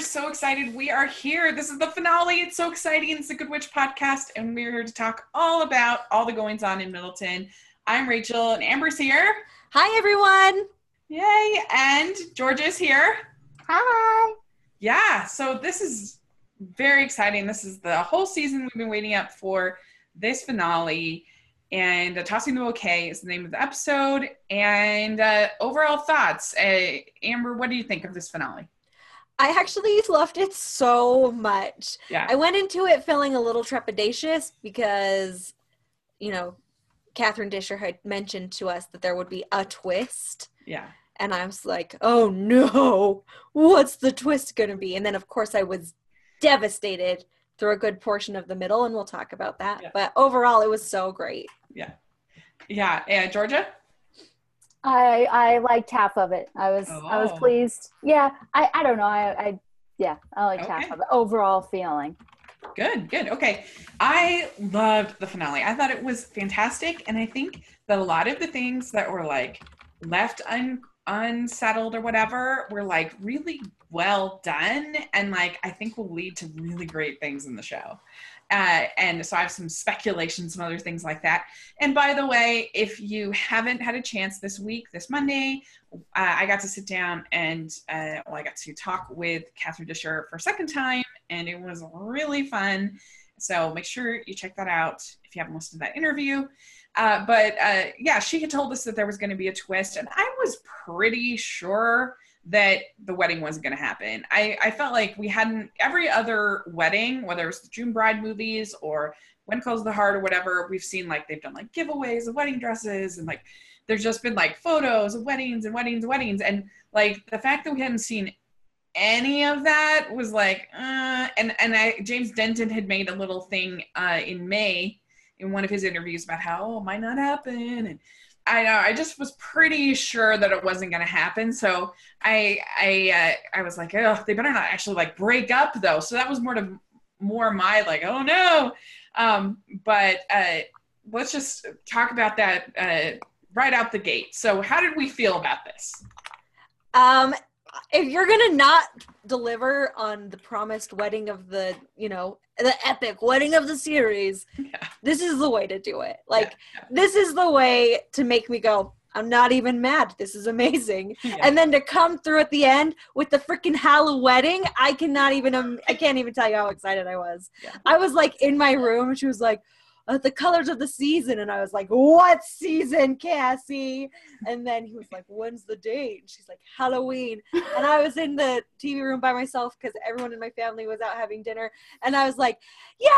are so excited. We are here. This is the finale. It's so exciting. It's the Good Witch podcast, and we're here to talk all about all the goings on in Middleton. I'm Rachel, and Amber's here. Hi, everyone. Yay. And Georgia's here. Hi. Yeah, so this is very exciting. This is the whole season we've been waiting up for this finale. And uh, Tossing the Bouquet is the name of the episode. And uh, overall thoughts. Uh, Amber, what do you think of this finale? I actually loved it so much. Yeah. I went into it feeling a little trepidatious because, you know, Catherine Disher had mentioned to us that there would be a twist. Yeah. And I was like, oh no, what's the twist going to be? And then, of course, I was devastated through a good portion of the middle, and we'll talk about that. Yeah. But overall, it was so great. Yeah. Yeah. And Georgia? I I liked half of it. I was I was Oh. pleased. Yeah. I I don't know. I I yeah. I liked half of it. Overall feeling. Good, good. Okay. I loved the finale. I thought it was fantastic. And I think that a lot of the things that were like left un- unsettled or whatever were like really well done. And like, I think will lead to really great things in the show. Uh, and so I have some speculation, some other things like that. And by the way, if you haven't had a chance this week, this Monday, uh, I got to sit down and uh, well, I got to talk with Catherine Disher for a second time, and it was really fun. So make sure you check that out if you haven't listened to that interview. Uh, but uh, yeah, she had told us that there was going to be a twist, and I was pretty sure that the wedding wasn't going to happen. I, I felt like we hadn't every other wedding, whether it was the June Bride movies or When Calls the Heart or whatever, we've seen like they've done like giveaways of wedding dresses and like there's just been like photos of weddings and weddings and weddings and like the fact that we hadn't seen any of that was like uh, and and I James Denton had made a little thing uh, in May in one of his interviews about how oh, it might not happen and I know I just was pretty sure that it wasn't going to happen so I I uh, I was like oh they better not actually like break up though. So that was more to more my like oh no. Um but uh let's just talk about that uh right out the gate. So how did we feel about this? Um, if you're gonna not deliver on the promised wedding of the, you know, the epic wedding of the series, Yeah. this is the way to do it. Like, yeah. this is the way to make me go. I'm not even mad. This is amazing. Yeah. And then to come through at the end with the freaking Halloween wedding, I cannot even. Um, I can't even tell you how excited I was. I was like in my room. She was like, uh, "The colors of the season," and I was like, "What season, Cassie?" And then he was like, "When's the date?" And she's like, "Halloween." And I was in the TV room by myself because everyone in my family was out having dinner, and I was like, "Yes!"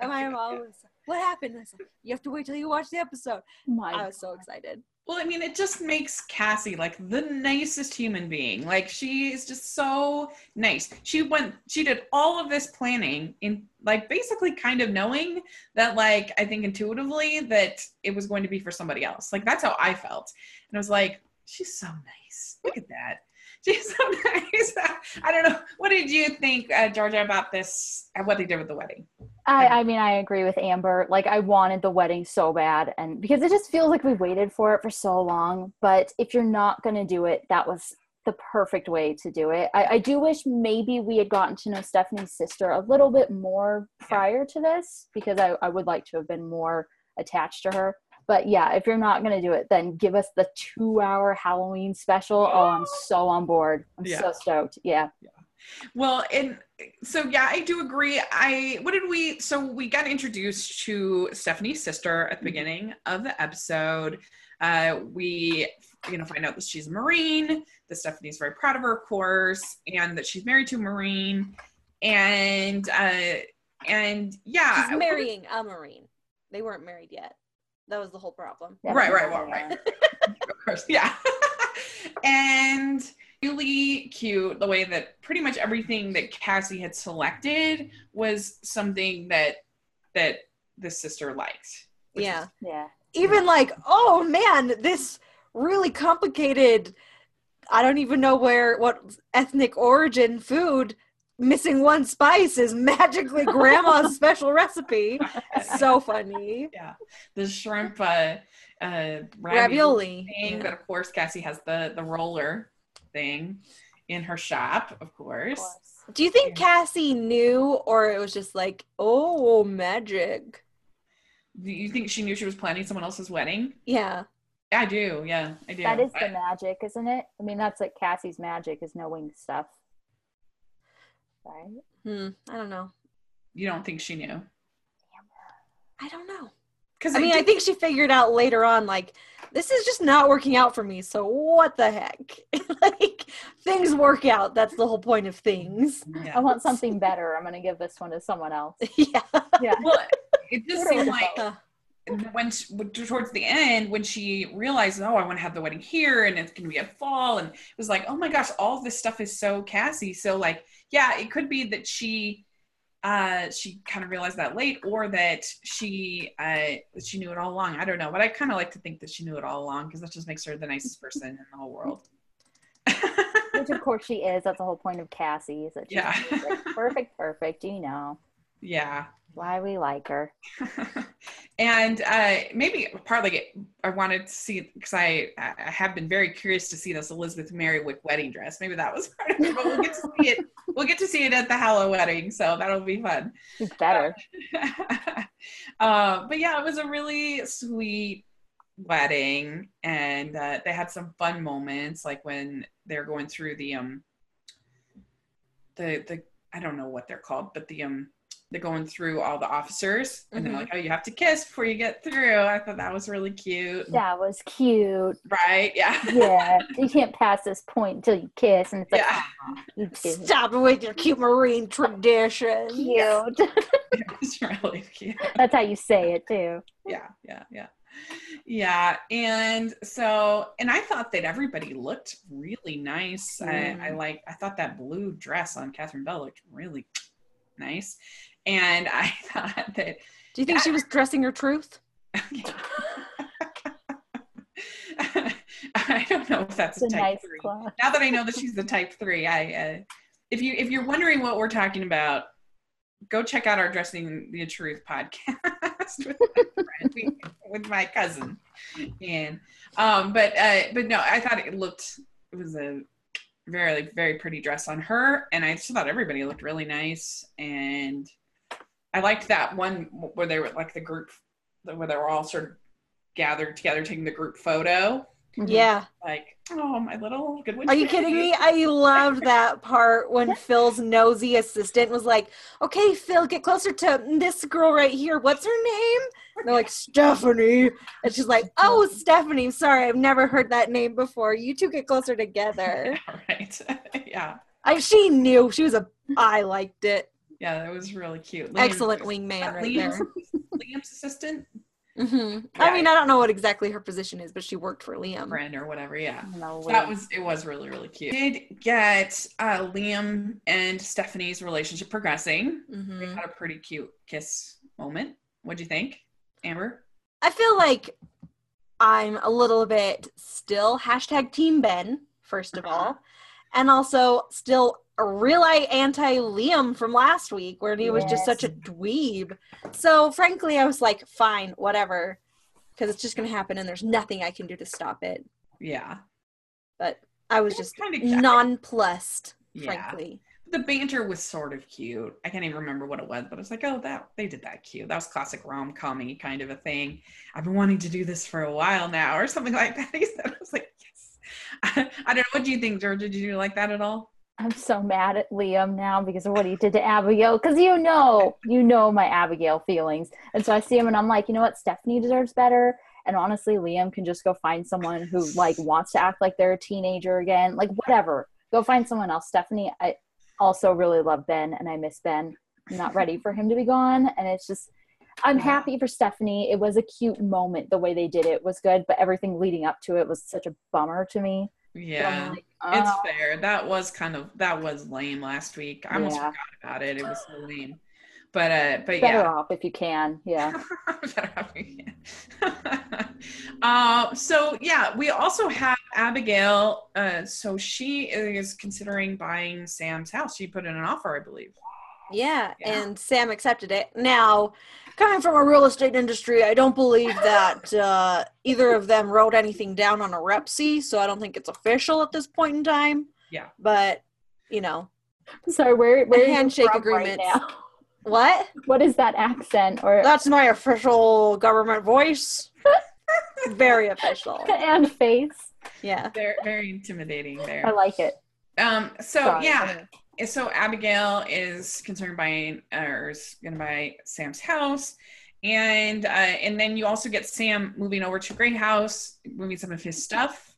and my mom was like, "What happened?" I was like, "You have to wait till you watch the episode." My I was so excited. Well, I mean, it just makes Cassie like the nicest human being. Like she is just so nice. She went, she did all of this planning in like basically kind of knowing that like I think intuitively that it was going to be for somebody else. Like that's how I felt. And I was like, she's so nice. Look at that. She's so nice. I don't know. What did you think, uh, Georgia, about this? and What they did with the wedding? I, I mean, I agree with Amber. Like, I wanted the wedding so bad, and because it just feels like we waited for it for so long. But if you're not going to do it, that was the perfect way to do it. I, I do wish maybe we had gotten to know Stephanie's sister a little bit more prior to this, because I, I would like to have been more attached to her. But yeah, if you're not going to do it, then give us the two hour Halloween special. Oh, I'm so on board. I'm Yeah. so stoked. Yeah. Well, and so yeah, I do agree. I what did we so we got introduced to Stephanie's sister at the beginning of the episode. Uh we you know find out that she's a Marine, that Stephanie's very proud of her, of course, and that she's married to a Marine. And uh and yeah, She's marrying a Marine. They weren't married yet. That was the whole problem. Right, right, right, right. of course, yeah. and really cute the way that pretty much everything that Cassie had selected was something that that the sister liked. Yeah. is- Yeah. Even like, oh man, this really complicated. I don't even know where what ethnic origin food missing one spice is magically grandma's special recipe. So funny. yeah, the shrimp uh, uh, ravioli Ravioli. thing, Yeah. but of course Cassie has the the roller thing, in her shop, of Of course. course. Do you think Cassie knew, or it was just like, oh, magic? Do you think she knew she was planning someone else's wedding? Yeah. I do. Yeah, I do. That is I- the magic, isn't it? I mean, that's like Cassie's magic is knowing stuff. Right? Hmm. I don't know. you don't think she knew? I don't know. Because I mean, I think she figured out later on, like, this is just not working out for me. So what the heck? like, things work out. That's the whole point of things. Yeah. I want something better. I'm gonna give this one to someone else. yeah. Yeah. Well, it just Totally seemed like Uh, when she, towards the end when she realized oh i want to have the wedding here and it's going to be at fall and it was like oh my gosh all this stuff is so cassie so like yeah it could be that she uh she kind of realized that late or that she uh she knew it all along i don't know but i kind of like to think that she knew it all along because that just makes her the nicest person in the whole world Which of course she is. That's the whole point of Cassie. Is that she's Yeah. perfect, perfect, perfect. You know yeah why we like her. and uh, maybe partly I wanted to see because I I have been very curious to see this Elizabeth Merriwick wedding dress. Maybe that was part of it, but we'll get to see it. We'll get to see it at the Hallow wedding, so that'll be fun. She's better. uh, but yeah, it was a really sweet wedding, and uh, they had some fun moments, like when they're going through the um the the I don't know what they're called, but the um they're going through all the officers, and Mhm. they're like, "Oh, you have to kiss before you get through." I thought that was really cute, That was cute. right? Yeah, Yeah. you can't pass this point until you kiss, and it's like, Yeah. "Aw, you too. Stop it with your cute marine tradition. Cute. it's really cute. That's how you say it too. yeah yeah yeah yeah and so and i thought that everybody looked really nice I, I Mm. like i thought that blue dress on catherine bell looked really nice and i thought that Do you think she was dressing her truth? i don't know if that's a It's a type nice three club. now that i know that she's the type three i uh, if you if you're wondering what we're talking about go check out our dressing the truth podcast with my, friend, with my cousin and um but uh but no i thought it looked it was a very very pretty dress on her and i just thought everybody looked really nice and i liked that one where they were like the group where they were all sort of gathered together taking the group photo Mhm. Yeah. like oh my little good one. Are you kidding me? I loved that part when Phil's nosy assistant was like, okay, Phil, get closer to this girl right here. What's her name? And they're like, Stephanie. And she's like, oh, Stephanie. Sorry, I've never heard that name before. You two get closer together. right yeah I, she knew. She was a, I liked it. Yeah that was really cute. Liam- Excellent wingman right Liam's, there. liam's assistant? Hmm Yeah. I mean, I don't know what exactly her position is, but she worked for Liam. friend or whatever yeah. No that was it was really really cute. Did get uh liam and stephanie's relationship progressing. Hmm they had a pretty cute kiss moment. What'd you think amber? I feel like I'm a little bit still. Hashtag Team Ben, first of Uh-huh. all, and also still really anti Liam from last week, where he was just such a dweeb. So, frankly, I was like, fine, whatever, because it's just going to happen and there's nothing I can do to stop it. yeah But I was was just kinda- nonplussed, yeah frankly. the banter was sort of cute. I can't even remember what it was, but I was like, oh, that they did that cute. That was classic rom commy kind of a thing. I've been wanting to do this for a while now, or something like that. He said, I was like, yes. I, don't know. What do you think, Georgia? Did you like that at all? I'm so mad at Liam now because of what he did to Abigail. Because you know, you know my Abigail feelings, and so I see him and I'm like, you know what, Stephanie deserves better. And honestly, Liam can just go find someone who like wants to act like they're a teenager again. Like whatever, go find someone else. Stephanie, I also really love Ben, and I miss Ben. I'm not ready for him to be gone, and it's just. I'm happy for Stephanie. It was a cute moment. The way they did it was good, but everything leading up to it was such a bummer to me. Yeah. like, It's oh. fair. That was kind of that was lame last week. I almost Yeah. forgot about it. It was so lame. But uh but better yeah. off if you can. Yeah. Better off we can. uh, so yeah, we also have Abigail. Uh, so she is considering buying Sam's house. She put in an offer, I believe. Yeah, Yeah. and Sam accepted it. Now, coming from a real estate industry, I don't believe that uh, either of them wrote anything down on a REPC, so I don't think it's official at this point in time. Yeah. But you know, Sorry, where where are handshake agreement? right now? what? What is that accent or That's my official government voice. Very official. and face? Yeah. They're very intimidating There, I like it. Um, so Sorry. yeah, so Abigail is concerned by or is gonna buy Sam's house, and uh, and then you also get Sam moving over to Grey House, moving some of his stuff,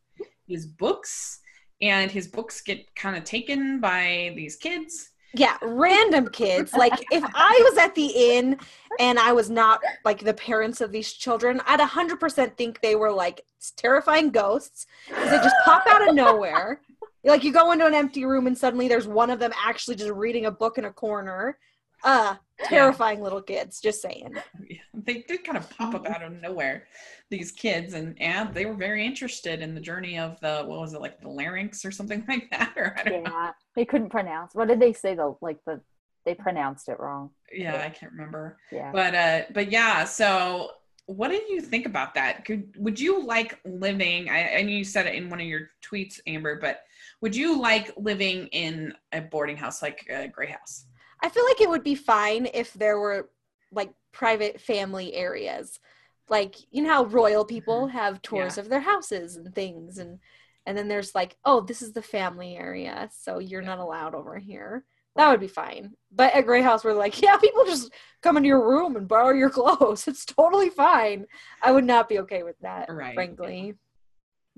his books, and his books get kind of taken by these kids. Yeah, random kids. Like if I was at the inn and I was not like the parents of these children, I'd 100% think they were like terrifying ghosts because they just pop out of nowhere. Like you go into an empty room and suddenly there's one of them actually just reading a book in a corner. Uh, terrifying little kids, just saying. They did kind of pop up out of nowhere, these kids, and and they were very interested in the journey of the what was it like the larynx or something like that, or I don't know. They couldn't pronounce. What did they say? The like the they pronounced it wrong. Yeah, I can't remember. Yeah. but uh but yeah so what did you think about that could would you like living I, I know you said it in one of your tweets amber but would you like living in a boarding house like a gray house I feel like it would be fine if there were like private family areas. Like, you know how royal people mm-hmm. have tours of their houses and things and and then there's like, oh, this is the family area, so you're not allowed over here. That would be fine. But at Grey House, we're like, yeah, people just come into your room and borrow your clothes. It's totally fine. I would not be okay with that, Right. frankly.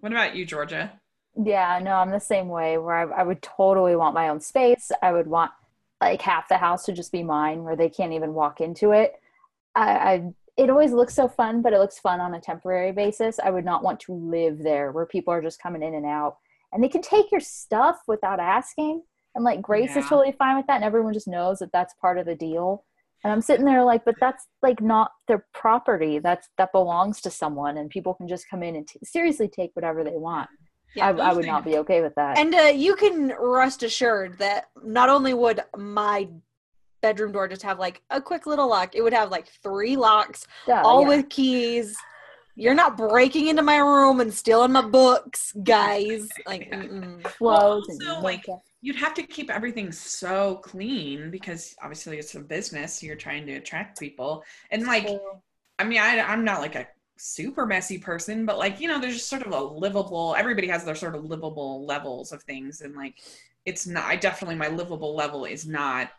what about you georgia Yeah, no, I'm the same way where I, I would totally want my own space. I would want like half the house to just be mine where they can't even walk into it. I, I it always looks so fun, but it looks fun on a temporary basis. I would not want to live there where people are just coming in and out and they can take your stuff without asking. And like Grace is totally fine with that, and everyone just knows that that's part of the deal. And I'm sitting there like, but that's like not their property. That's that belongs to someone, and people can just come in and t- seriously take whatever they want. Yeah, I, I would not be okay with that. And uh, you can rest assured that not only would my bedroom door just have like a quick little lock, it would have like three locks, Duh, all yeah. with keys. You're not breaking into my room and stealing my books, guys. Like, Yeah. and also, like, you'd have to keep everything so clean because obviously it's a business you're trying to attract people and like I mean, I, I'm not like a super messy person, but like, you know, there's just sort of a livable, everybody has their sort of livable levels of things. And like, it's not, I definitely, my livable level is not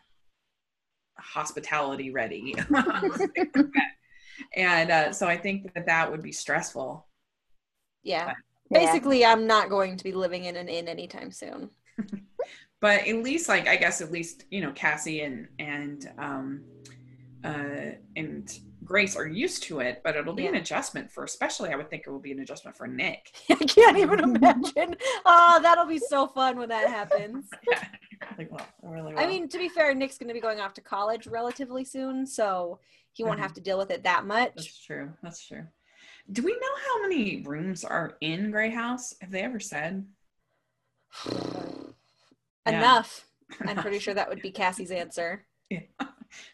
hospitality ready. and uh, so I think that that would be stressful. yeah. Yeah. Basically, I'm not going to be living in an inn anytime soon. But at least, like, I guess at least, you know, Cassie and, and, um, uh, and Grace are used to it, but it'll be an adjustment for, especially, I would think it will be an adjustment for Nick. I can't even imagine. Oh, that'll be so fun when that happens. yeah. Really well, really well. I mean, to be fair, Nick's going to be going off to college relatively soon, so he won't Mhm. have to deal with it that much. That's true. That's true. Do we know how many rooms are in Grey House? Have they ever said? Yeah. Enough. I'm pretty sure that would be Cassie's answer. Yeah,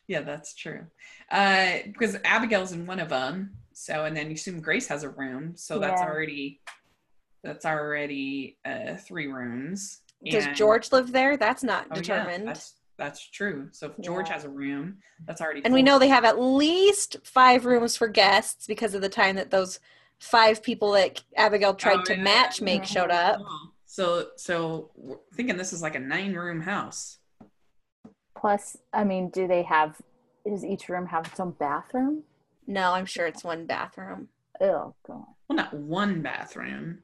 that's true. Uh, because Abigail's in one of them. So, and then you assume Grace has a room. So that's Yeah. already that's already uh, three rooms. Does And- George live there? That's not Oh, yeah, determined. that's that's true. So if George Yeah. has a room, that's already. and we know they have at least five rooms for guests because of the time that those five people that Abigail tried Oh, to yeah. match make showed up. So, so we're thinking this is like a nine-room house. Plus, I mean, do they have? Does each room have its own bathroom? No, I'm sure it's one bathroom. Oh god, Well, not one bathroom,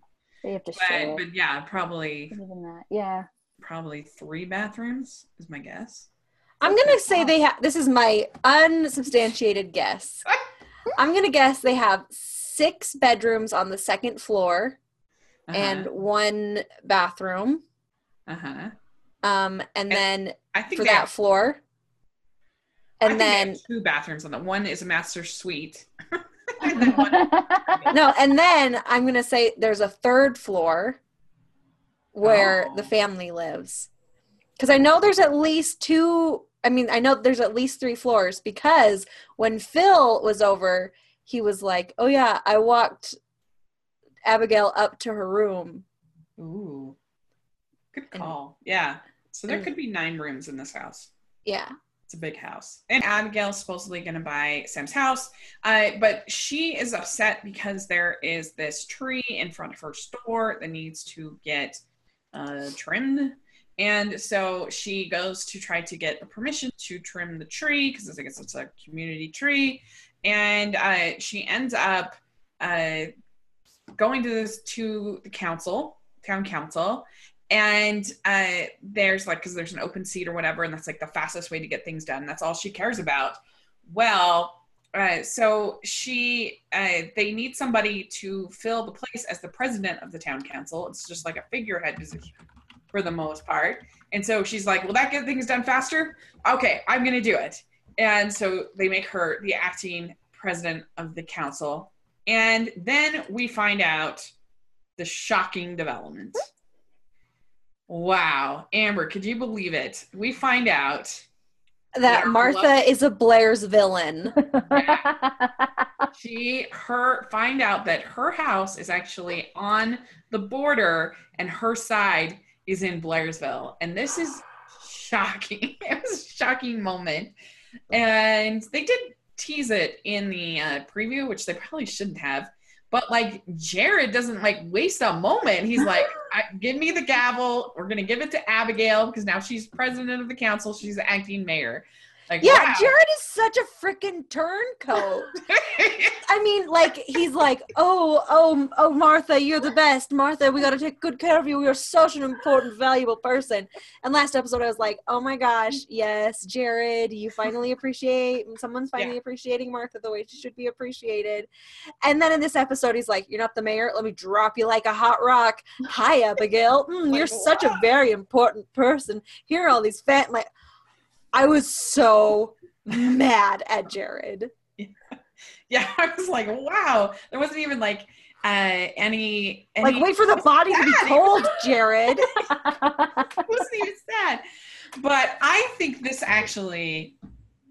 they have to but, share. but yeah, probably Even that, yeah. probably three bathrooms is my guess. I'm gonna say they have. This is my unsubstantiated guess. I'm gonna guess they have six bedrooms on the second floor and one bathroom. uh huh. Um, and then I think for that have, floor, I and think then two bathrooms on that. One is a master suite. and one, no, and then I'm gonna say there's a third floor where Oh. the family lives. Because I know there's at least two. I mean, I know there's at least three floors because when Phil was over, he was like, "Oh yeah, I walked Abigail up to her room." ooh, Good And- call. Yeah. So there and- could be nine rooms in this house. Yeah. It's a big house. And Abigail's supposedly going to buy Sam's house. Uh, but she is upset because there is this tree in front of her store that needs to get uh, trimmed. And so she goes to try to get the permission to trim the tree because I guess it's a community tree. And uh, she ends up uh, going to this to the council, town council, and uh, there's like because there's an open seat or whatever, and that's like the fastest way to get things done. That's all she cares about. Well, uh, so she uh, they need somebody to fill the place as the president of the town council. It's just like a figurehead position for the most part. And so she's like, "Will that get things done faster?" Okay, I'm gonna do it. And so they make her the acting president of the council. And then we find out the shocking development. Wow. Amber, could you believe it? We find out That Yeah, Martha is a Blair's villain. she her find out that her house is actually on the border and her side is in Blairsville. And this is shocking. It was a shocking moment. And they did tease it in the uh, preview, which they probably shouldn't have. But like Jared doesn't like waste a moment. He's like, "Give me the gavel. We're gonna give it to Abigail because now she's president of the council. She's the acting mayor." Like, Yeah, wow. Jared is such a freaking turncoat. I mean, like he's like, oh, oh, oh, Martha, you're the best, Martha. We got to take good care of you. You're such an important, valuable person. And last episode, I was like, oh my gosh, yes, Jared, you finally appreciate. Someone's finally Yeah. appreciating Martha the way she should be appreciated. And then in this episode, he's like, you're not the mayor. Let me drop you like a hot rock. Hi, Abigail. Mm, you're Like, such a very important person. Here are all these fat. Like, I was so mad at Jared. yeah, I was like, wow. There wasn't even like uh any, any Like, wait for the body to be cold, Jared. it wasn't even sad. But I think this actually,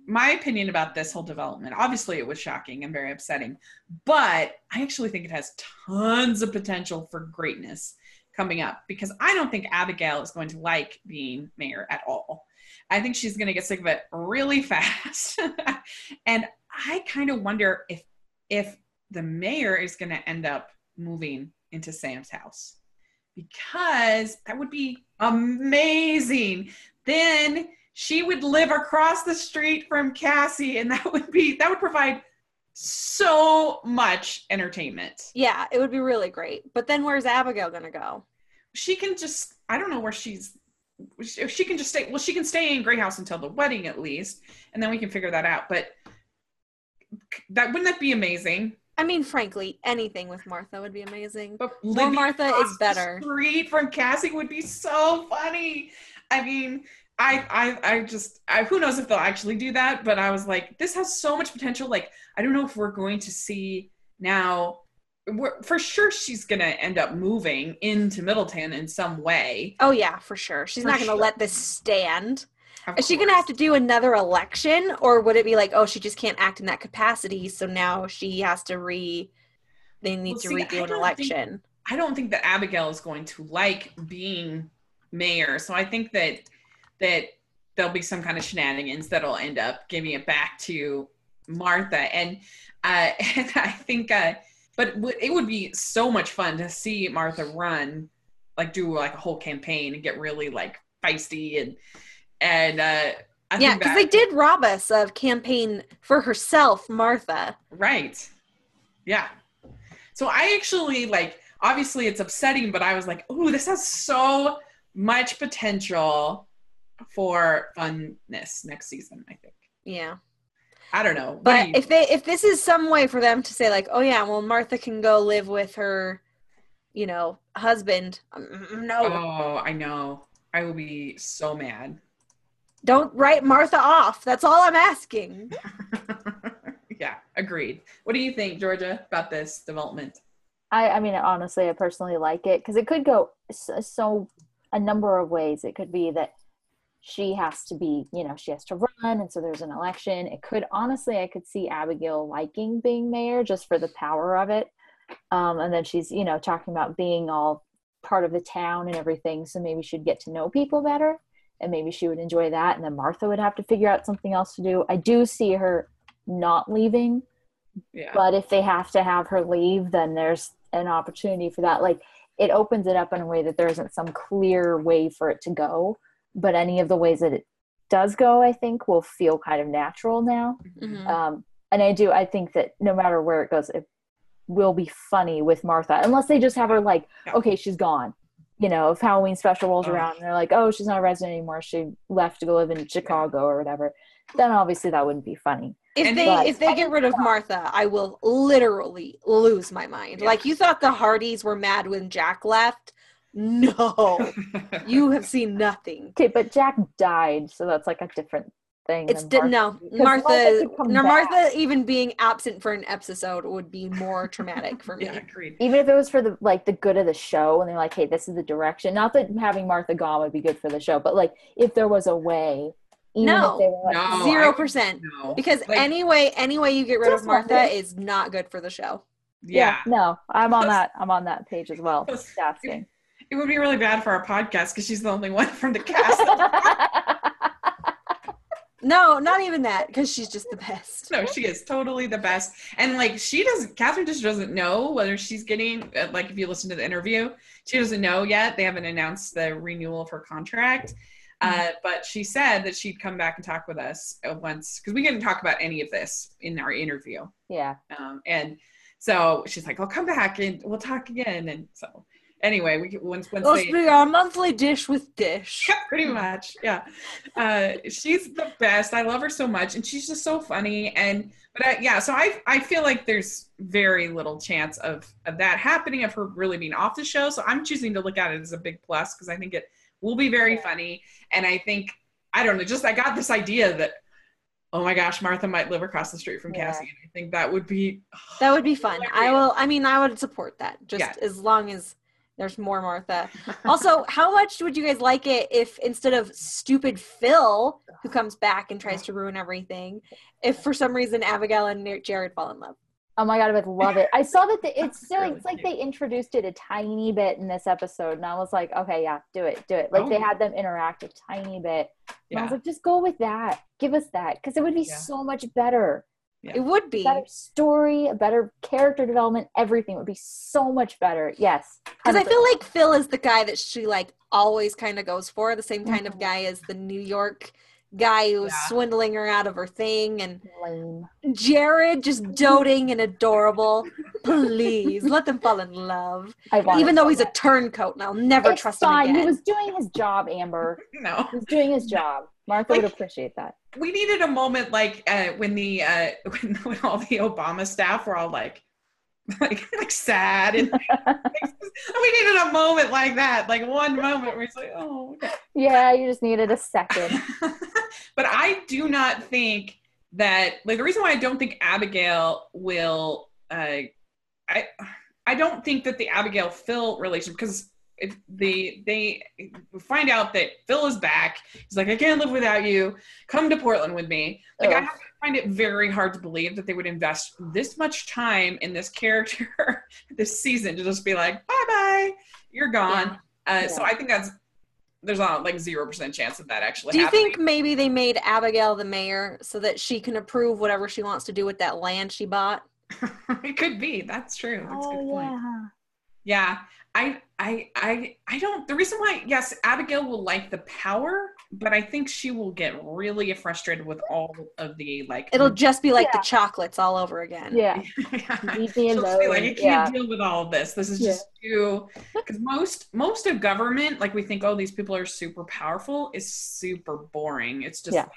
my opinion about this whole development, obviously it was shocking and very upsetting, but I actually think it has tons of potential for greatness coming up because I don't think Abigail is going to like being mayor at all. I think she's going to get sick of it really fast. and I kind of wonder if if the mayor is going to end up moving into Sam's house because that would be amazing. Then she would live across the street from Cassie, and that would be that would provide so much entertainment. Yeah, it would be really great. But then where's Abigail gonna go? She can just I don't know where she's if she can just stay well she can stay in Grey House until the wedding at least, and then we can figure that out. But that wouldn't that be amazing? I mean, frankly, anything with Martha would be amazing. But More Martha is better. Street from Cassie would be so funny. I mean, I, I, I just, I, who knows if they'll actually do that? But I was like, this has so much potential. Like, I don't know if we're going to see now. We're, for sure, she's gonna end up moving into Middleton in some way. Oh yeah, for sure. She's For not gonna sure. let this stand. Of Is she gonna have to do another election, or would it be like, oh, she just can't act in that capacity, so now she has to re? They need Well, to see, redo an don't think- election. I don't think that Abigail is going to like being mayor. So I think that that there'll be some kind of shenanigans that'll end up giving it back to Martha. And uh, and I think, uh, but it would be so much fun to see Martha run, like do like a whole campaign and get really like feisty and and uh, I yeah, because they did rob us of campaign for herself, Martha. Right. Yeah. So I actually like obviously it's upsetting, but I was like, ooh, this has so much potential for funness next season, I think. Yeah. I don't know. What do But you- if they if this is some way for them to say like, oh yeah, well Martha can go live with her, you know, husband. um, No, Oh, I know. I will be so mad. don't write Martha off. That's all I'm asking. yeah, agreed. What do you think, Georgia, about this development? I, I mean, honestly, I personally like it because it could go so, so a number of ways. It could be that she has to be, you know, she has to run, and so there's an election. It could, honestly, I could see Abigail liking being mayor just for the power of it. Um, and then she's, you know, talking about being all part of the town and everything, so maybe she'd get to know people better and maybe she would enjoy that and then Martha would have to figure out something else to do. I do see her not leaving, Yeah. but if they have to have her leave, then there's an opportunity for that. Like it opens it up in a way that there isn't some clear way for it to go, but any of the ways that it does go, I think will feel kind of natural now. Mhm. Um, and I do, I think that no matter where it goes, it will be funny with Martha, unless they just have her like, Yeah. okay, she's gone. You know, if Halloween special rolls Oh. around and they're like, oh, she's not a resident anymore, she left to go live in Chicago or whatever, then obviously that wouldn't be funny. If And they But- if they get rid of Martha, I will literally lose my mind. Yeah. Like you thought the Hearties were mad when Jack left. No, you have seen nothing. Okay, but Jack died, so that's like a different thing. It's than di- Martha. no Because Martha. could come No, back. Martha even being absent for an episode would be more traumatic for me. yeah. Even if it was for the like the good of the show, and they're like, "Hey, this is the direction." Not that having Martha gone would be good for the show, but like if there was a way, even No. if they like, No. zero percent. No. Because Like, anyway, any way you get rid of Just Martha wondering. is not good for the show. yeah. no, I'm on that. I'm on that page as well. Plus- Just asking. It would be really bad for our podcast because she's the only one from the cast. No, not even that, because she's just the best. no, she is totally the best. And like she doesn't, Catherine just doesn't know whether she's getting, uh, like if you listen to the interview, she doesn't know yet. They haven't announced the renewal of her contract. Uh, but she said that she'd come back and talk with us uh, once because we didn't talk about any of this in our interview. yeah. Um, and so she's like, "I'll come back and we'll talk again." And so anyway, we once once Let's they be our monthly dish with dish. yeah, pretty much. Yeah. Uh, she's the best. I love her so much. And she's just so funny. And, but I, yeah, so I, I feel like there's very little chance of, of that happening, of her really being off the show. So I'm choosing to look at it as a big plus because I think it will be very Yeah. funny. And I think, I don't know, just I got this idea that, oh my gosh, Martha might live across the street from Yeah. Cassie. And I think that would be, That would be fun. I will. I mean, I would support that just Yeah. as long as there's more Martha. Also, how much would you guys like it if instead of stupid Phil, who comes back and tries to ruin everything, if for some reason Abigail and Jared fall in love? Oh my god, I would love it. I saw that the, it's still really it's like cute. they introduced it a tiny bit in this episode, and I was like, okay, yeah, do it, do it. Like they Oh. had them interact a tiny bit. And I was like, just go with that. Give us that because it would be Yeah. so much better. Yeah. It would be a Better story, a better character development, everything would be so much better. Yes, because I feel like Phil is the guy that she like always kind of goes for, the same kind of Mhm. guy as the New York guy who was Yeah. swindling her out of her thing and lame. Jared just doting and adorable. Please let them fall in love. I want Even though so he's a turncoat and I'll never it's trust fine. him He was doing his job, Amber. no. He was doing his job. Martha Like- would appreciate that. we needed a moment like uh, when the uh, when, when all the Obama staff were all like like like sad and we needed a moment like that like one moment where it's like oh okay. Yeah, you just needed a second. but I do not think that like the reason why I don't think Abigail will uh I I don't think that the Abigail Phil relationship because if they they find out that Phil is back he's like I can't live without you come to Portland with me like I have to find it very hard to believe that they would invest this much time in this character this season to just be like bye bye you're gone uh, so I think that's there's not like zero percent chance of that actually Do you happening. think maybe they made Abigail the mayor so that she can approve whatever she wants to do with that land she bought? it could be. That's true. That's a good oh point. yeah. Yeah. I I I I don't the reason why yes, Abigail will like the power, but I think she will get really frustrated with all of the like It'll just be like Yeah. the chocolates all over again. Yeah. yeah. Leave me She'll just be like, I can't Yeah. deal with all of this. This is Yeah. just too because most most of government, like we think, oh, these people are super powerful, is super boring. It's just Yeah.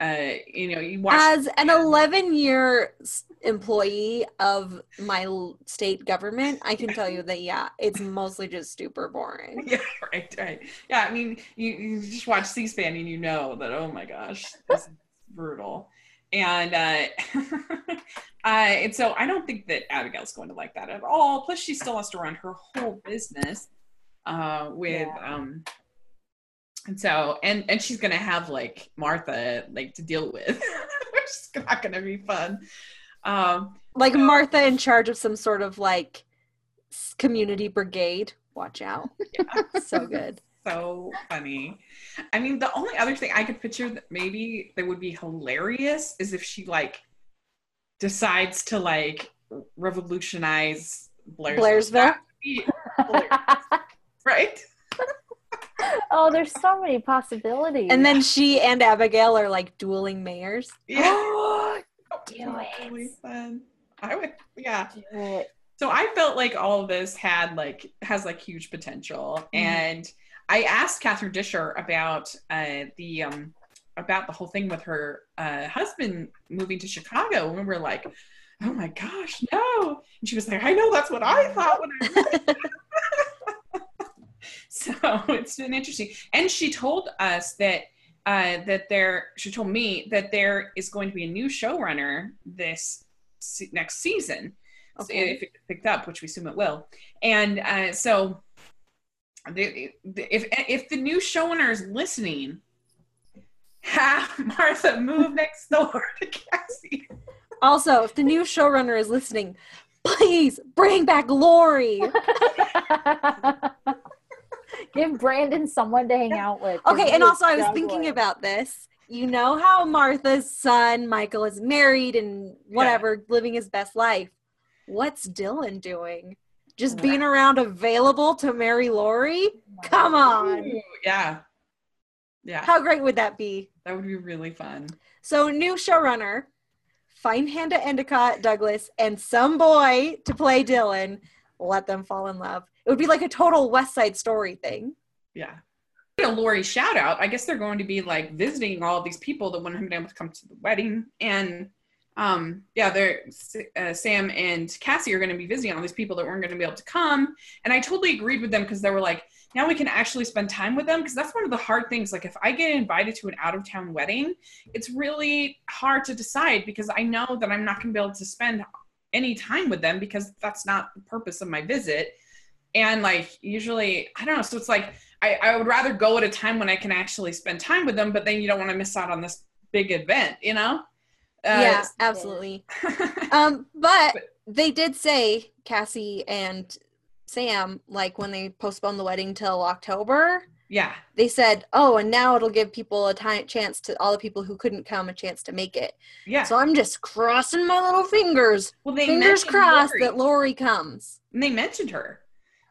Uh, you know, you watch As an 11 year employee of my state government, I can tell you that, yeah, it's mostly just super boring. Yeah, right, right. Yeah, I mean, you, you just watch C-SPAN and you know that, oh my gosh, this is brutal. And uh, uh, and so I don't think that Abigail's going to like that at all. Plus, she still has to run her whole business uh, with, um, and so and and she's gonna have like Martha like to deal with, which is not gonna be fun. Um, Like Martha in charge of some sort of like community brigade. Watch out. so good. so funny. I mean, the only other thing I could picture that maybe that would be hilarious is if she like decides to like revolutionize Blairsville. Blairsville? That would be hilarious, right? Oh, there's so many possibilities. And then she and Abigail are like dueling mayors. Yeah. Do Really it. fun. I would, yeah. Do it. So I felt like all of this had like has like huge potential, Mhm. and I asked Catherine Disher about uh, the um about the whole thing with her uh, husband moving to Chicago, and we were like, "Oh my gosh, no!" And she was like, "I know that's what I thought when I." read it." so it's been interesting, and she told us that. Uh, that there, she told me that there is going to be a new showrunner this se- next season Okay. if it picked up, which we assume it will. And uh, so, the, the, if if the new showrunner is listening, have Martha move next door to Cassie. Also, if the new showrunner is listening, please bring back Lori. Give Brandon someone to hang out with. Okay, and also I was thinking struggling. about this. You know how Martha's son Michael is married and whatever, living his best life. What's Dylan doing? Just being around available to marry Lori? Come on. Ooh, yeah, yeah, How great would that be? that would be really fun. So, new showrunner, find Hannah Endicott Douglas and some boy to play Dylan. Let them fall in love. It would be like a total West Side Story thing. Yeah. A Lori shout out. I guess they're going to be like visiting all these people that wouldn't have been able to come to the wedding. And um, yeah, they're uh, Sam and Cassie are going to be visiting all these people that weren't going to be able to come. And I totally agreed with them because they were like, now we can actually spend time with them because that's one of the hard things. Like if I get invited to an out of town wedding, it's really hard to decide because I know that I'm not going to be able to spend any time with them because that's not the purpose of my visit. And like usually, I don't know. So it's like I, I would rather go at a time when I can actually spend time with them, but then you don't want to miss out on this big event, you know? Uh, yeah, absolutely. Um, but they did say Cassie and Sam, like when they postponed the wedding till October, yeah, they said, "Oh, and now it'll give people a time chance to all the people who couldn't come a chance to make it." yeah. So I'm just crossing my little fingers, well, they fingers crossed Lori. that Lori comes. And they mentioned her.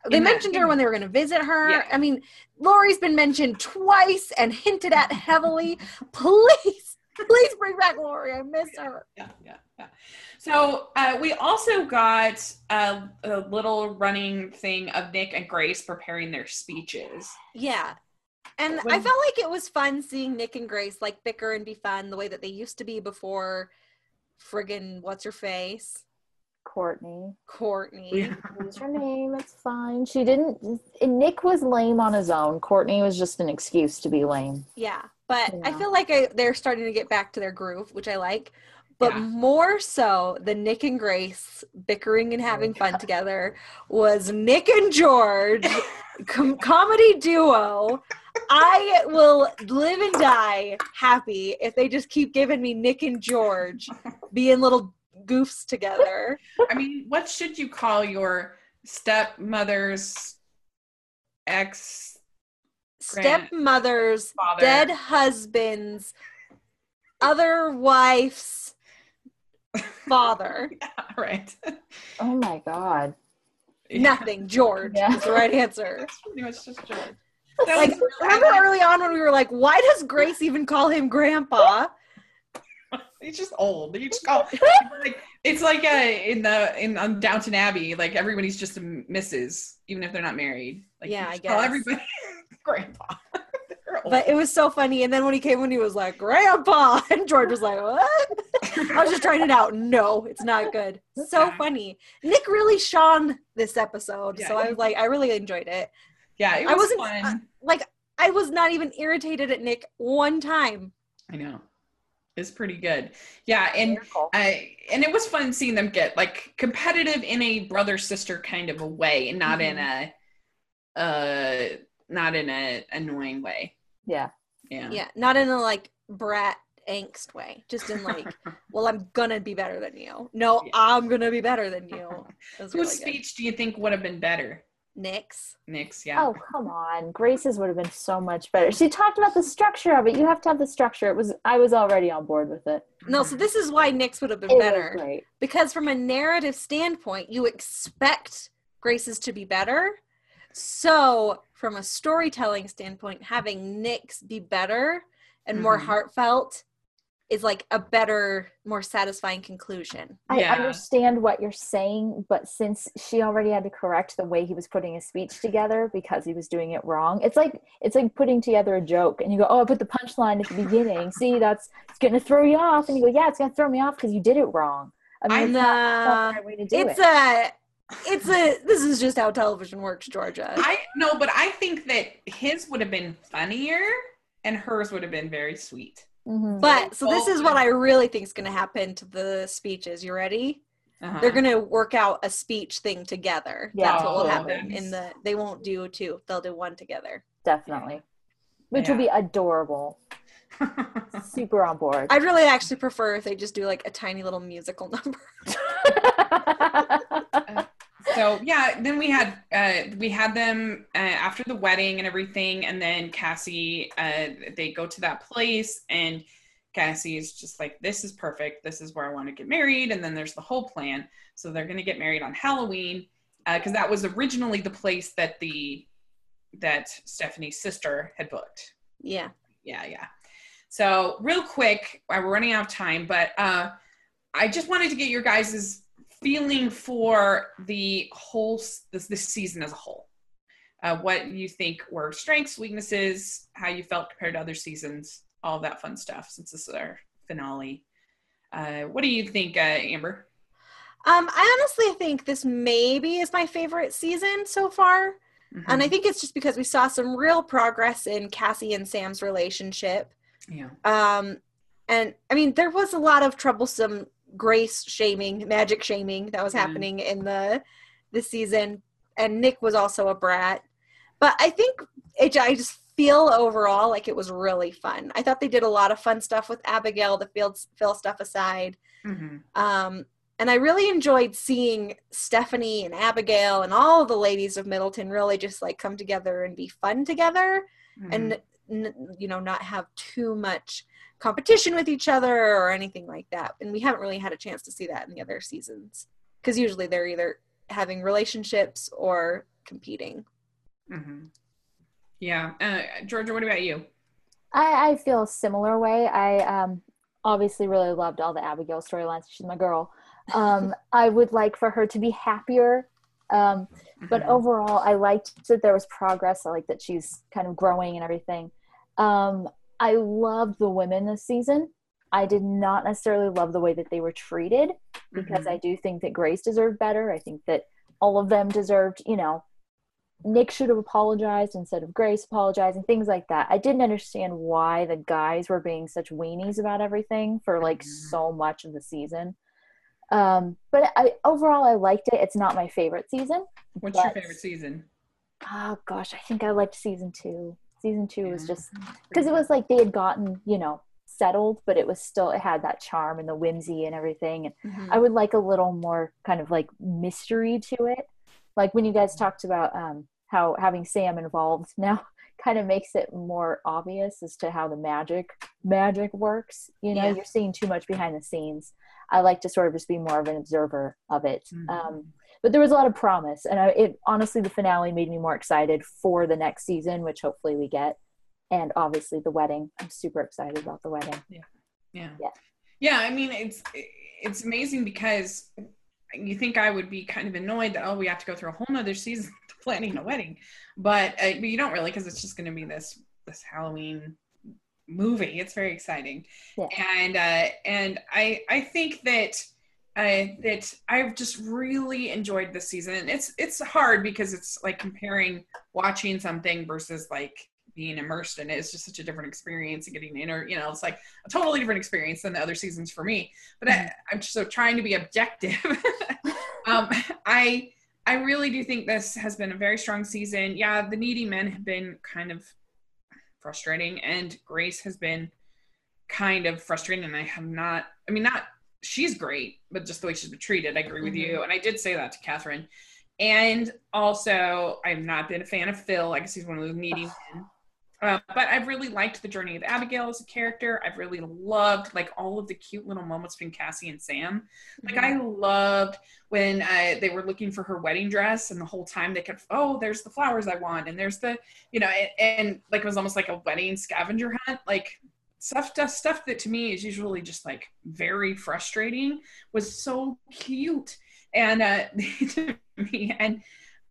They that mentioned her when they were going to visit her. Yeah. I mean, Lori's been mentioned twice and hinted at heavily. Please, please bring back Lori. I miss her. Yeah, yeah, yeah. So uh, we also got a, a little running thing of Nick and Grace preparing their speeches. Yeah. And I felt like it was fun seeing Nick and Grace like bicker and be fun the way that they used to be before friggin' what's her face? Courtney. Courtney. Use her name. It's fine. She didn't. and Nick was lame on his own. Courtney was just an excuse to be lame. Yeah. But I feel like I, they're starting to get back to their groove, which I like. But Yeah. more so than Nick and Grace bickering and having oh fun together was Nick and George, com- comedy duo. I will live and die happy if they just keep giving me Nick and George being little goofs together. I mean, what should you call your stepmother's ex Stepmothers, father? dead husbands, other wife's father. right. Oh my god. Yeah. Nothing. George Yeah. is the right answer. That's pretty much just George. Like, remember early on when we were like, why does Grace even call him grandpa? He's just old. You just call like it's like uh, in the in on Downton Abbey. Like everybody's just a Mrs. Even if they're not married. Like, Yeah, I just Call guess. everybody grandpa. But it was so funny. And then when he came when he was like, grandpa, and George was like, what? I was just trying it out. No, it's not good. So funny. Nick really shone this episode. Yeah, so I was like, I really enjoyed it. yeah, it I was wasn't- fun. Like, I was not even irritated at Nick one time. I know. It's pretty good. Yeah, and Miracle. I and it was fun seeing them get like competitive in a brother sister kind of a way, and not in a uh not in a annoying way. Yeah. Yeah. Yeah, not in a like brat angst way. Just in like, well, I'm gonna be better than you. No, Yeah. I'm gonna be better than you. It Whose really good. speech do you think would have been better? Nick's. Nick's, yeah. Oh, come on. Grace's would have been so much better. She talked about the structure of it. You have to have the structure. It was I was already on board with it. No, so this is why Nick's would have been It was better. great. Because from a narrative standpoint, you expect Grace's to be better. So from a storytelling standpoint, having Nick's be better and more Mhm. heartfelt is like a better, more satisfying conclusion. I Yeah. understand what you're saying, but since she already had to correct the way he was putting his speech together because he was doing it wrong, it's like it's like putting together a joke and you go, "Oh, I put the punchline at the beginning. See, that's it's going to throw you off." And you go, "Yeah, it's going to throw me off because you did it wrong." I mean, I- it's not, it's not the right way to do it's it. a, it's a. This is just how television works, Georgia. I no, but I think that his would have been funnier and hers would have been very sweet. Mhm. But so this is what I really think is going to happen to the speeches. You ready? Uh-huh. They're going to work out a speech thing together. Yeah. That's what will Oh, happen nice. in the. They won't do two. They'll do one together. definitely, which will be adorable. Super on board. I'd really actually prefer if they just do like a tiny little musical number. so yeah then we had uh we had them uh, after the wedding and everything and then cassie uh they go to that place and cassie is just like this is perfect. This is where i want to get married. And then there's the whole plan. So they're going to get married on halloween because that was originally the place that the that stephanie's sister had booked. Yeah. yeah yeah. So real quick uh, we're running out of time but uh i just wanted to get your guys' feeling for the whole this, this season as a whole? Uh, what you think were strengths weaknesses how you felt compared to other seasons all that fun stuff since this is our finale. Uh, what do you think uh, amber? Um, I honestly think this maybe is my favorite season so far. And I think it's just because we saw some real progress in Cassie and Sam's relationship. yeah. Um, and I mean, there was a lot of troublesome grace shaming, magic shaming that was Mhm. happening in the the season. And Nick was also a brat. But I think it, I just feel overall like it was really fun. I thought they did a lot of fun stuff with Abigail, the field Phil stuff aside. Mhm. Um, and I really enjoyed seeing Stephanie and Abigail and all the ladies of Middleton really just like come together and be fun together Mhm. and n- you know not have too much competition with each other or anything like that. And we haven't really had a chance to see that in the other seasons because usually they're either having relationships or competing. Mhm. yeah uh, georgia what about you I, I feel a similar way. I um, obviously really loved all the Abigail storylines. She's my girl. Um, I would like for her to be happier. Um, but Mhm. overall, I liked that there was progress. I like that she's kind of growing and everything. Um, I loved the women this season. I did not necessarily love the way that they were treated because Mhm. I do think that Grace deserved better. I think that all of them deserved, you know, Nick should have apologized instead of Grace apologizing, things like that. I didn't understand why the guys were being such weenies about everything for like Mhm. so much of the season. Um, but I overall I liked it. It's not my favorite season. what's your favorite season Oh gosh, I think I liked season two. Season two was just because it was like they had gotten, you know, settled, but it was still it had that charm and the whimsy and everything. And I would like a little more kind of like mystery to it. Like when you guys talked about um, how having Sam involved now kind of makes it more obvious as to how the magic magic works. You know, Yeah. you're seeing too much behind the scenes. I like to sort of just be more of an observer of it. Mhm. Um, but there was a lot of promise, and I, it honestly the finale made me more excited for the next season, which hopefully we get. And obviously the wedding. I'm super excited about the wedding. Yeah. Yeah. Yeah, I mean it's it's amazing because you think I would be kind of annoyed that oh we have to go through a whole nother season planning a wedding, but uh, but you don't really because it's just going to be this this Halloween movie. It's very exciting, Yeah. and uh, and I I think that. Uh, that I've just really enjoyed this season. It's it's hard because it's like comparing watching something versus like being immersed in it. It's just such a different experience and getting inner, you know, it's like a totally different experience than the other seasons for me. But I, I'm just so trying to be objective. um, I I really do think this has been a very strong season. Yeah, the needy men have been kind of frustrating, and Grace has been kind of frustrating. And I have not. I mean, not she's great, but just the way she's been treated. I agree with you, and I did say that to Catherine. And also, I've not been a fan of Phil. I guess he's one of those needy men. Uh, but I've really liked the journey of Abigail as a character. I've really loved like all of the cute little moments between Cassie and Sam. Like I loved when uh, they were looking for her wedding dress, and the whole time they kept, oh, there's the flowers I want, and there's the, you know, and, and like it was almost like a wedding scavenger hunt. Like stuff, stuff that to me is usually just like very frustrating was so cute, and uh, to me and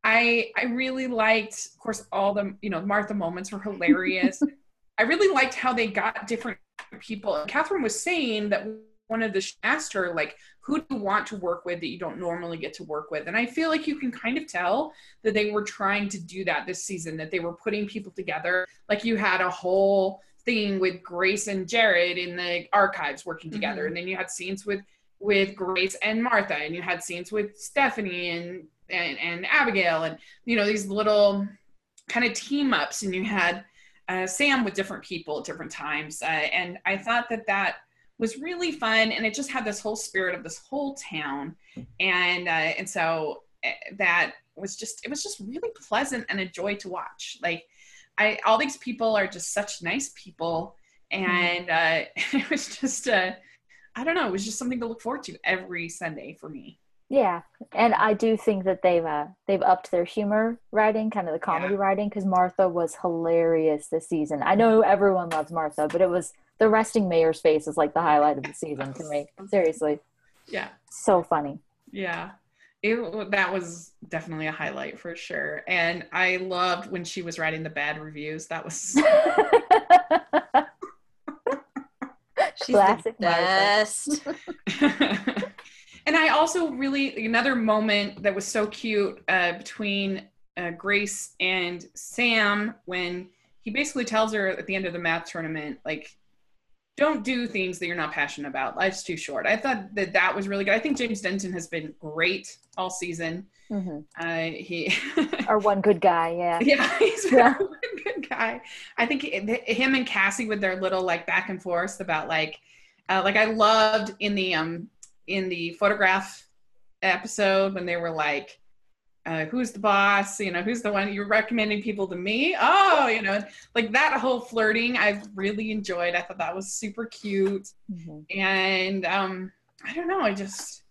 I I really liked, of course, all the you know Martha moments were hilarious. I really liked how they got different people. And Catherine was saying that one of the asked her like, "Who do you want to work with that you don't normally get to work with?" And I feel like you can kind of tell that they were trying to do that this season. That they were putting people together. Like you had a whole thing with Grace and Jared in the archives working together, mm-hmm. and then you had scenes with with Grace and Martha, and you had scenes with Stephanie and and, and Abigail, and you know these little kind of team ups, and you had uh, Sam with different people at different times, uh, and I thought that that was really fun, and it just had this whole spirit of this whole town, and uh, and so uh, that was just it was just really pleasant and a joy to watch. Like I all these people are just such nice people, and uh, it was just a uh, I don't know, it was just something to look forward to every Sunday for me. Yeah, and I do think that they've uh, they've upped their humor writing, kind of the comedy yeah. writing, because Martha was hilarious this season. I know everyone loves Martha, but it was the resting mayor's face is like the highlight of the season to me. Seriously. Yeah. So funny. Yeah. It, that was definitely a highlight for sure. And I loved when she was writing the bad reviews. That was She's Classic the best. and I also really another moment that was so cute uh, between uh, Grace and Sam when he basically tells her at the end of the math tournament, like, don't do things that you're not passionate about. Life's too short. I thought that that was really good. I think James Denton has been great all season. Mm-hmm. Uh, he our one good guy, yeah, yeah, he's yeah. one good guy. I think him and Cassie with their little like back and forth about like, uh, like I loved in the um in the photograph episode when they were like, uh, who's the boss? You know, who's the one you're recommending people to me? Oh, you know, like that whole flirting, I've really enjoyed. I thought that was super cute. Mm-hmm. And um, I don't know, I just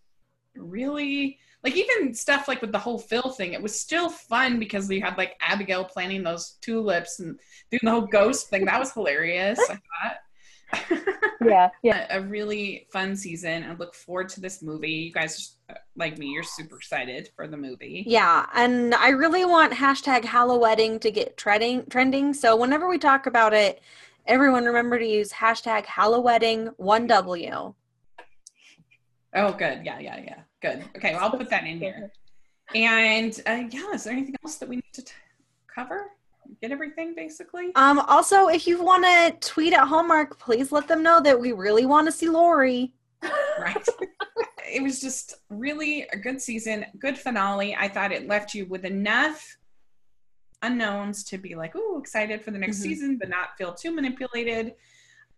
really like even stuff like with the whole Phil thing, it was still fun because we had like Abigail planting those tulips and doing the whole ghost thing. That was hilarious, I thought. yeah, yeah. A really fun season. I look forward to this movie. You guys, like me, you're super excited for the movie. Yeah, and I really want hashtag Hallowedding to get trending. Trending. So whenever we talk about it, everyone remember to use hashtag Hallowedding one W. Oh, good. Yeah, yeah, yeah. Good. Okay, well, I'll put that in here. And uh, yeah, is there anything else that we need to t- cover? get everything basically. Um, also, if you want to tweet at Hallmark, please let them know that we really want to see Lori. right. it was just really a good season, good finale. I thought it left you with enough unknowns to be like, "Ooh, excited for the next mm-hmm. season," but not feel too manipulated.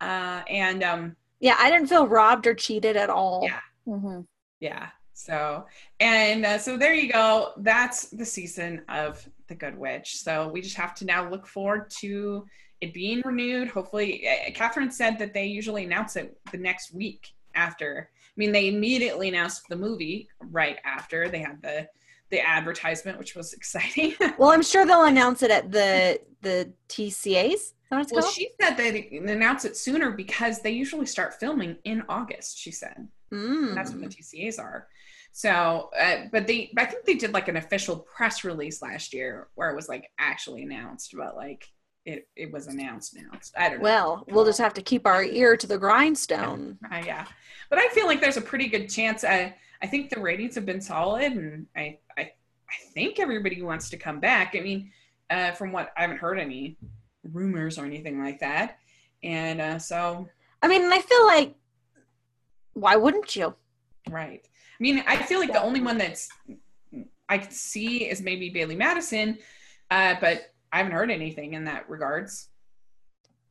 Uh, and um, yeah, I didn't feel robbed or cheated at all. Yeah. Mm-hmm. Yeah. So, and uh, so there you go. That's the season of The Good Witch. So we just have to now look forward to it being renewed. Hopefully, uh, Catherine said that they usually announce it the next week after. I mean, they immediately announced the movie right after they had the the advertisement, which was exciting. well, I'm sure they'll announce it at the the TCAs. well, called? she said they announce it sooner because they usually start filming in August. She said mm. that's when the TCAs are. So, uh, but they, I think they did like an official press release last year where it was like actually announced, but like it, it was announced announced. I don't know. Well, we'll just have to keep our ear to the grindstone. Yeah, uh, yeah. but I feel like there's a pretty good chance. I, I think the ratings have been solid, and I, I, I think everybody wants to come back. I mean, uh, from what I haven't heard any rumors or anything like that, and uh, so. I mean, I feel like, why wouldn't you? Right. I mean, I feel like the only one that's I could see is maybe Bailee Madison, uh, but I haven't heard anything in that regards.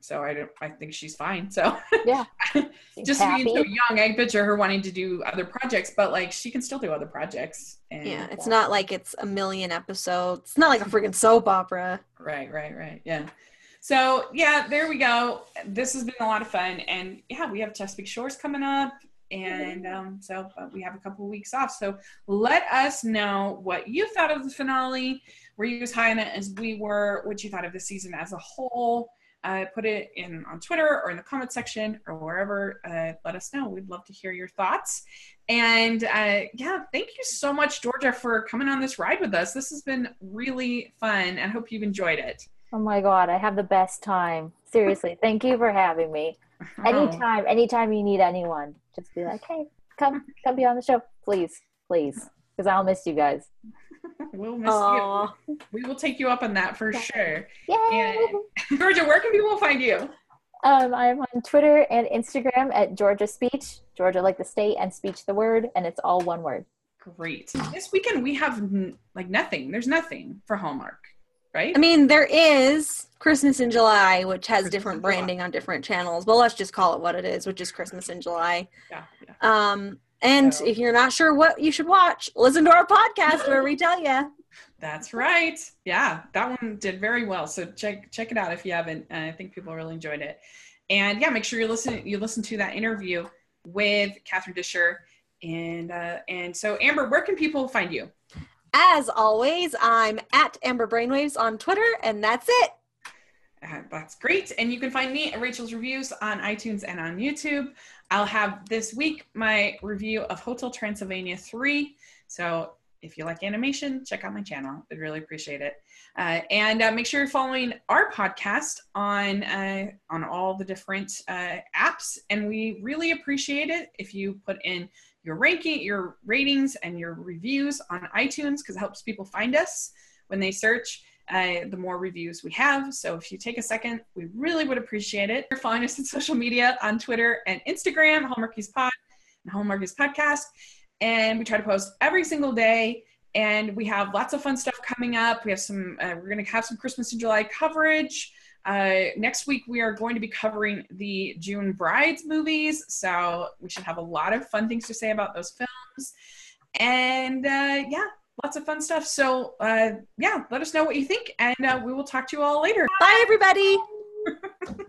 so I don't. I think she's fine. So Yeah. just Happy. being so young, I picture her wanting to do other projects, but like she can still do other projects. And, Yeah, it's not like it's a million episodes. It's not like a freaking soap opera. Right, right, right. Yeah. So yeah, there we go. This has been a lot of fun, and yeah, we have Chesapeake Shores coming up, and um, so we have a couple of weeks off. So let us know what you thought of the finale. Were you as high on it as we were? What you thought of the season as a whole? Uh, put it in on Twitter or in the comment section or wherever. Uh, let us know. We'd love to hear your thoughts. And uh, yeah, thank you so much, Georgia, for coming on this ride with us. This has been really fun, I hope you've enjoyed it. Oh my god, I have the best time. Seriously, thank you for having me. Oh. Anytime, anytime you need anyone, just be like, hey, come, come be on the show, please, please, because I'll miss you guys. we'll miss Aw. you. We will take you up on that for sure. Yay! And Georgia, where can people find you? Um, I'm on Twitter and Instagram at Georgia Speech, Georgia like the state, and Speech the word, and it's all one word. Great. This weekend we have n- like nothing. There's nothing for Hallmark, right? I mean, there is Christmas in July, which has Christmas different branding on different channels, but let's just call it what it is, which is Christmas in July. yeah, yeah. Um, and So- if you're not sure what you should watch, listen to our podcast where we tell you. That's right. Yeah, that one did very well. So check check it out if you haven't. Uh, I think people really enjoyed it. And yeah, make sure you listen you listen to that interview with Catherine Disher. And uh, and so Amber, where can people find you? As always, I'm at Amber Brainwaves on Twitter, and that's it. Uh, that's great. And you can find me at Rachel's Reviews on iTunes and on YouTube. I'll have this week my review of Hotel Transylvania 3. So if you like animation, check out my channel. I'd really appreciate it. Uh, and uh, make sure you're following our podcast on uh, on all the different uh, apps. And we really appreciate it if you put in your ranking, your ratings, and your reviews on iTunes because it helps people find us when they search uh, the more reviews we have. So if you take a second, we really would appreciate it. You're following us on social media on Twitter and Instagram, Hallmarkies Pod and Hallmarkies Podcast. And we try to post every single day. And we have lots of fun stuff coming up. We have some, uh, we're going to have some Christmas in July coverage. Uh, next week, we are going to be covering the June Brides movies. So we should have a lot of fun things to say about those films. And uh, yeah, lots of fun stuff. So uh, yeah, let us know what you think, and uh, we will talk to you all later. Bye, everybody.